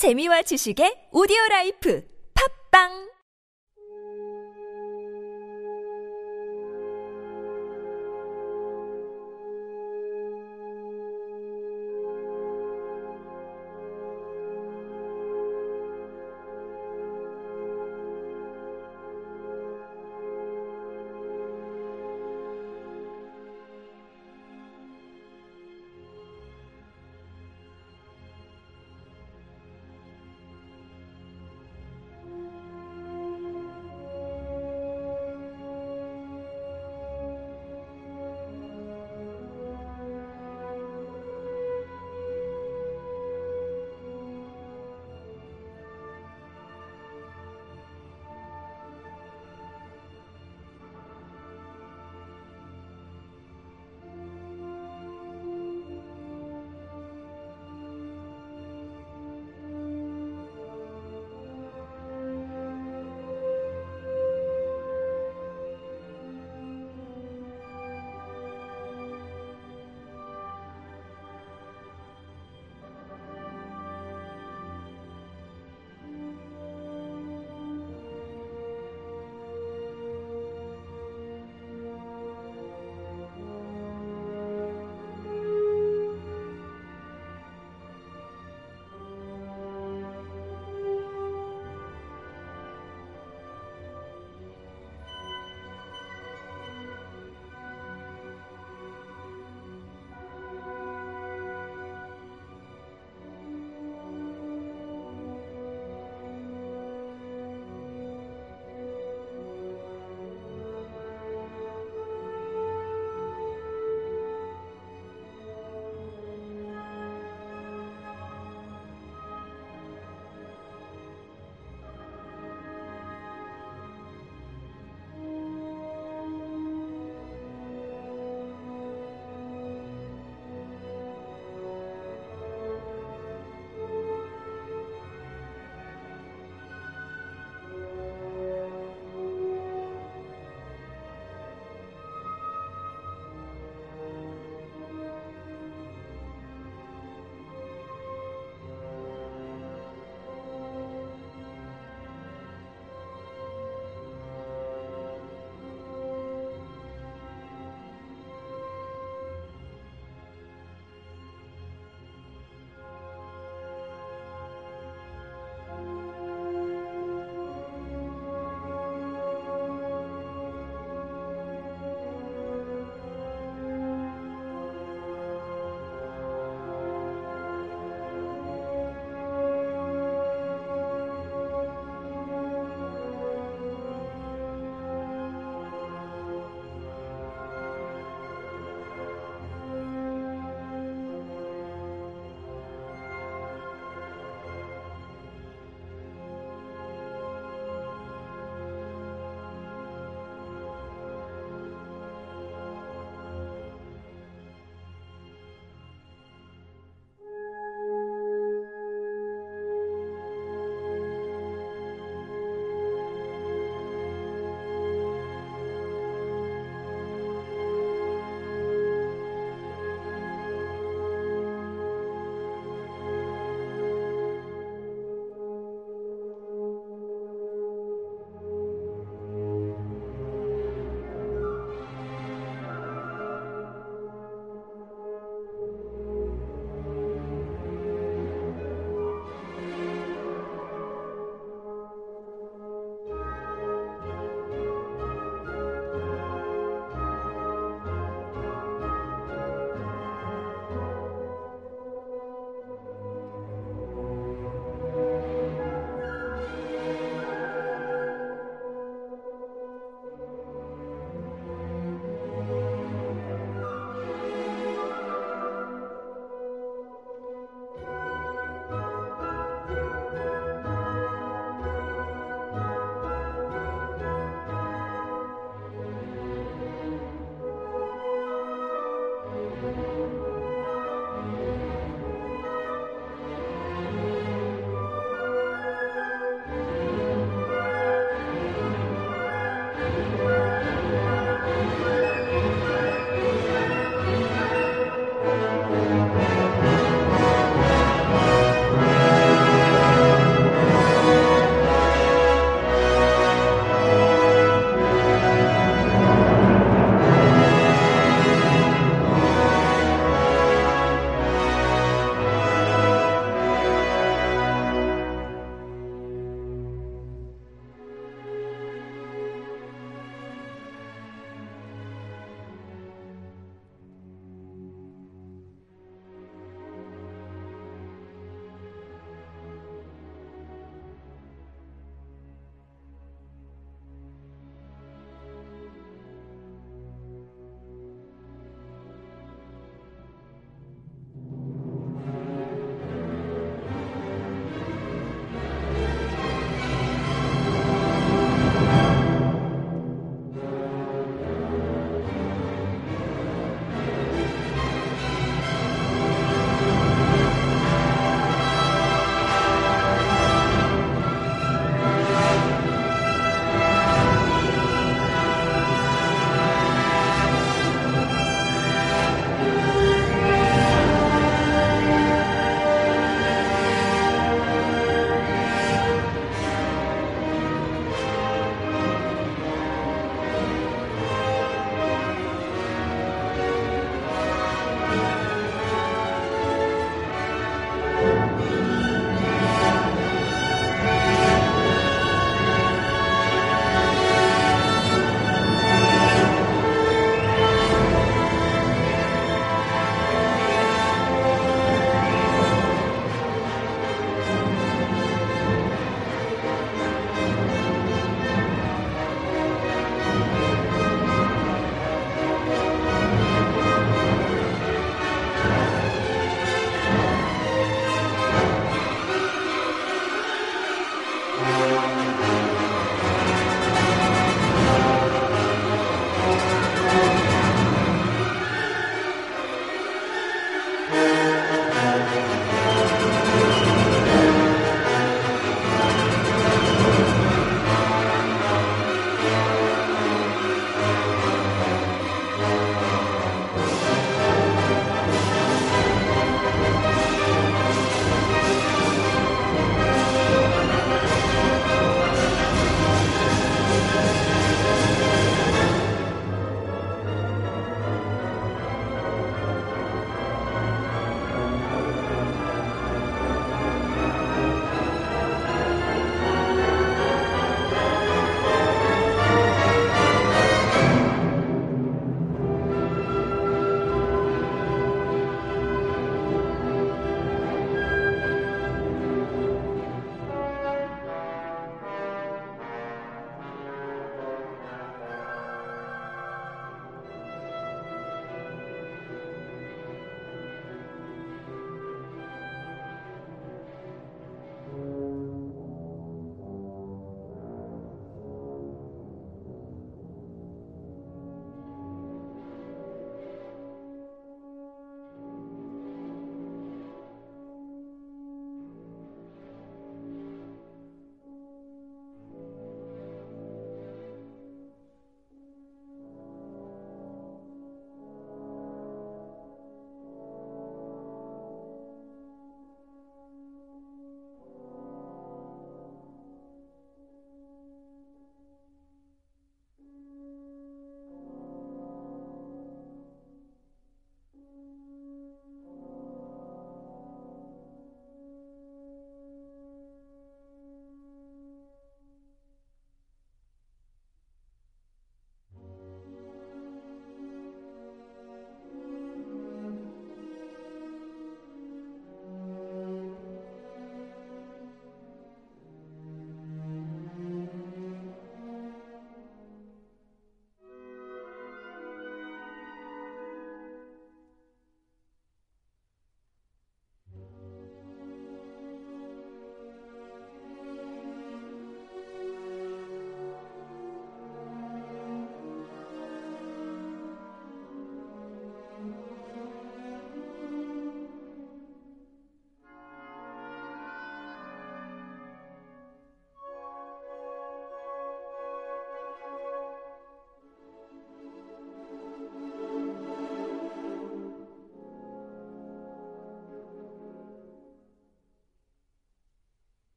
재미와 지식의 오디오 라이프. 팝빵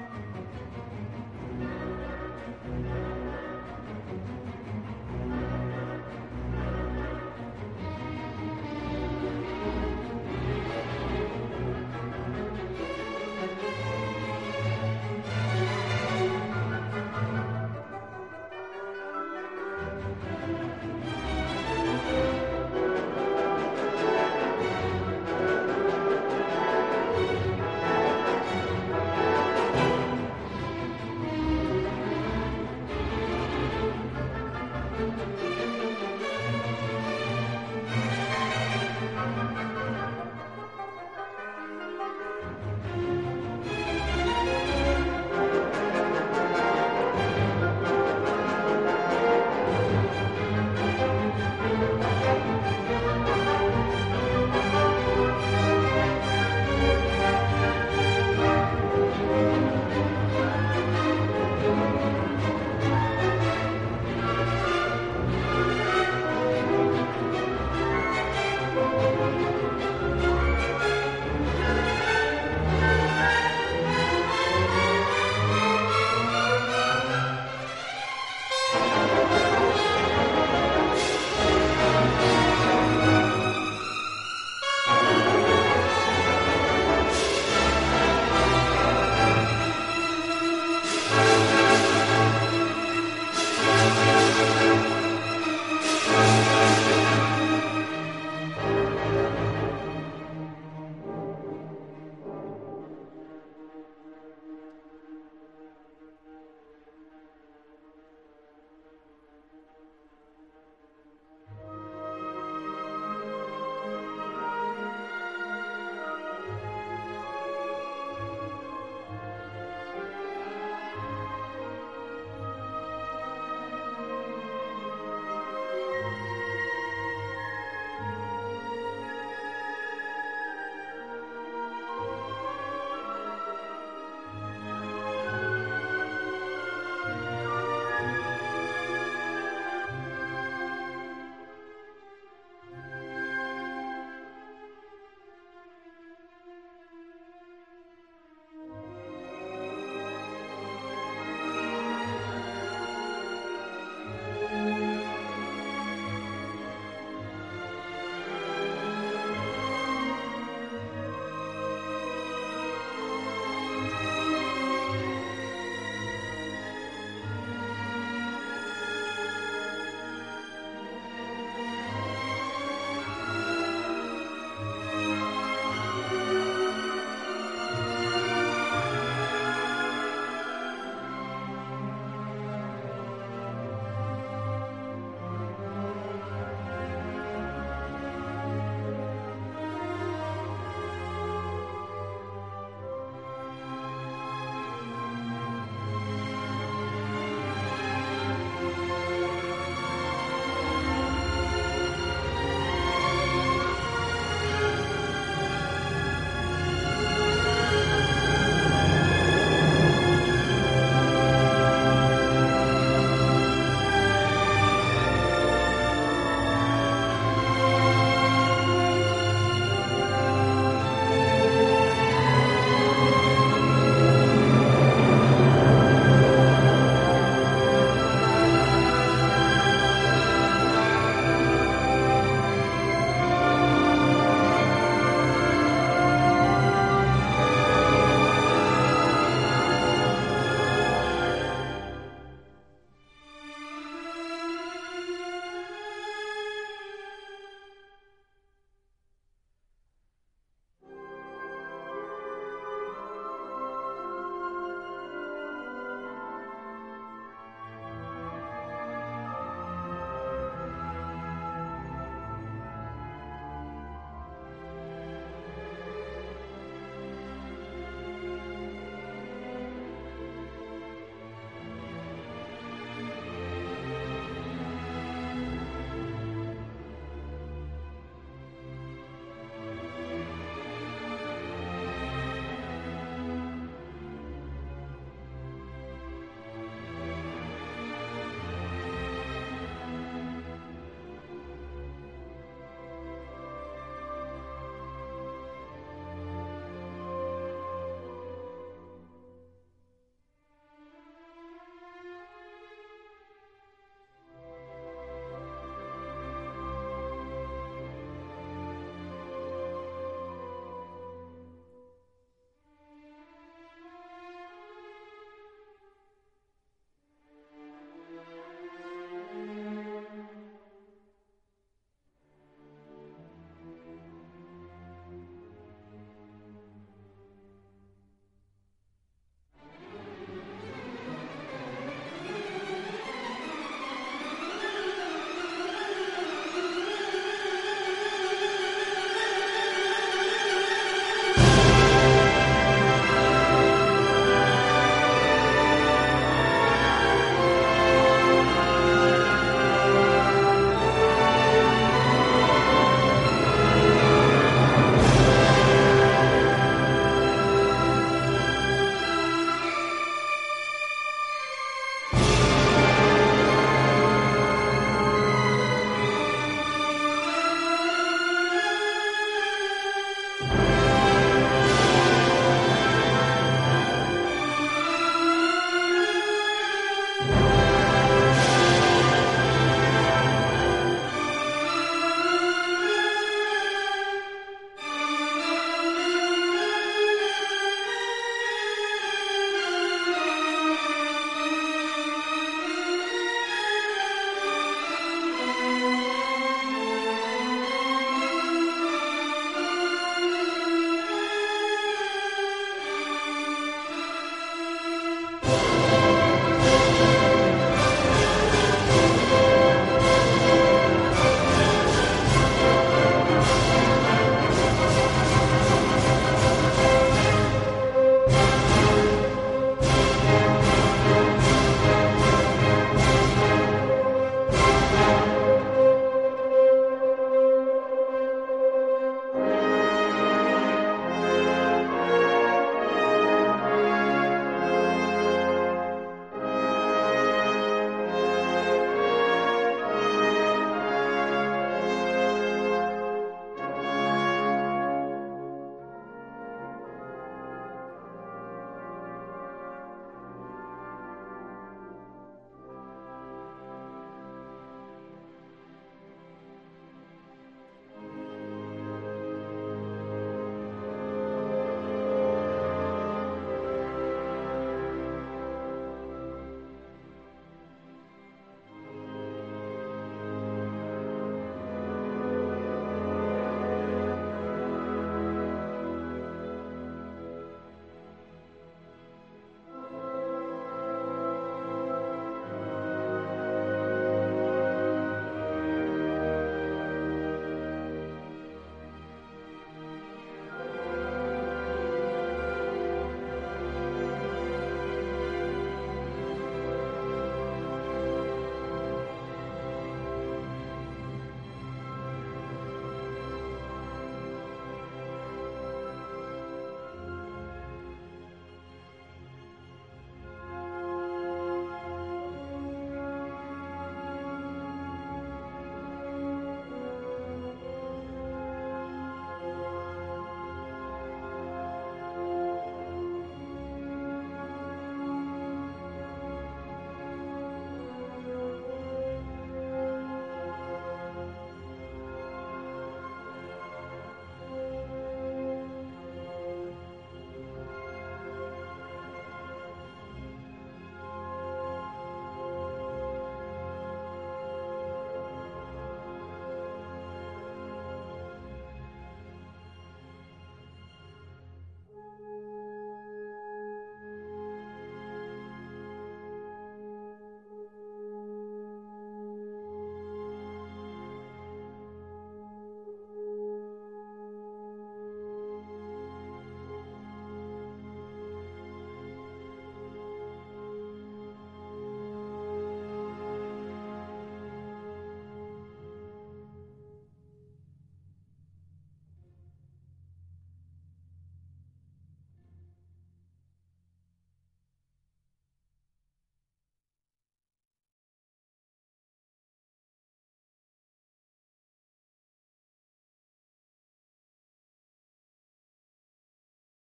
thank you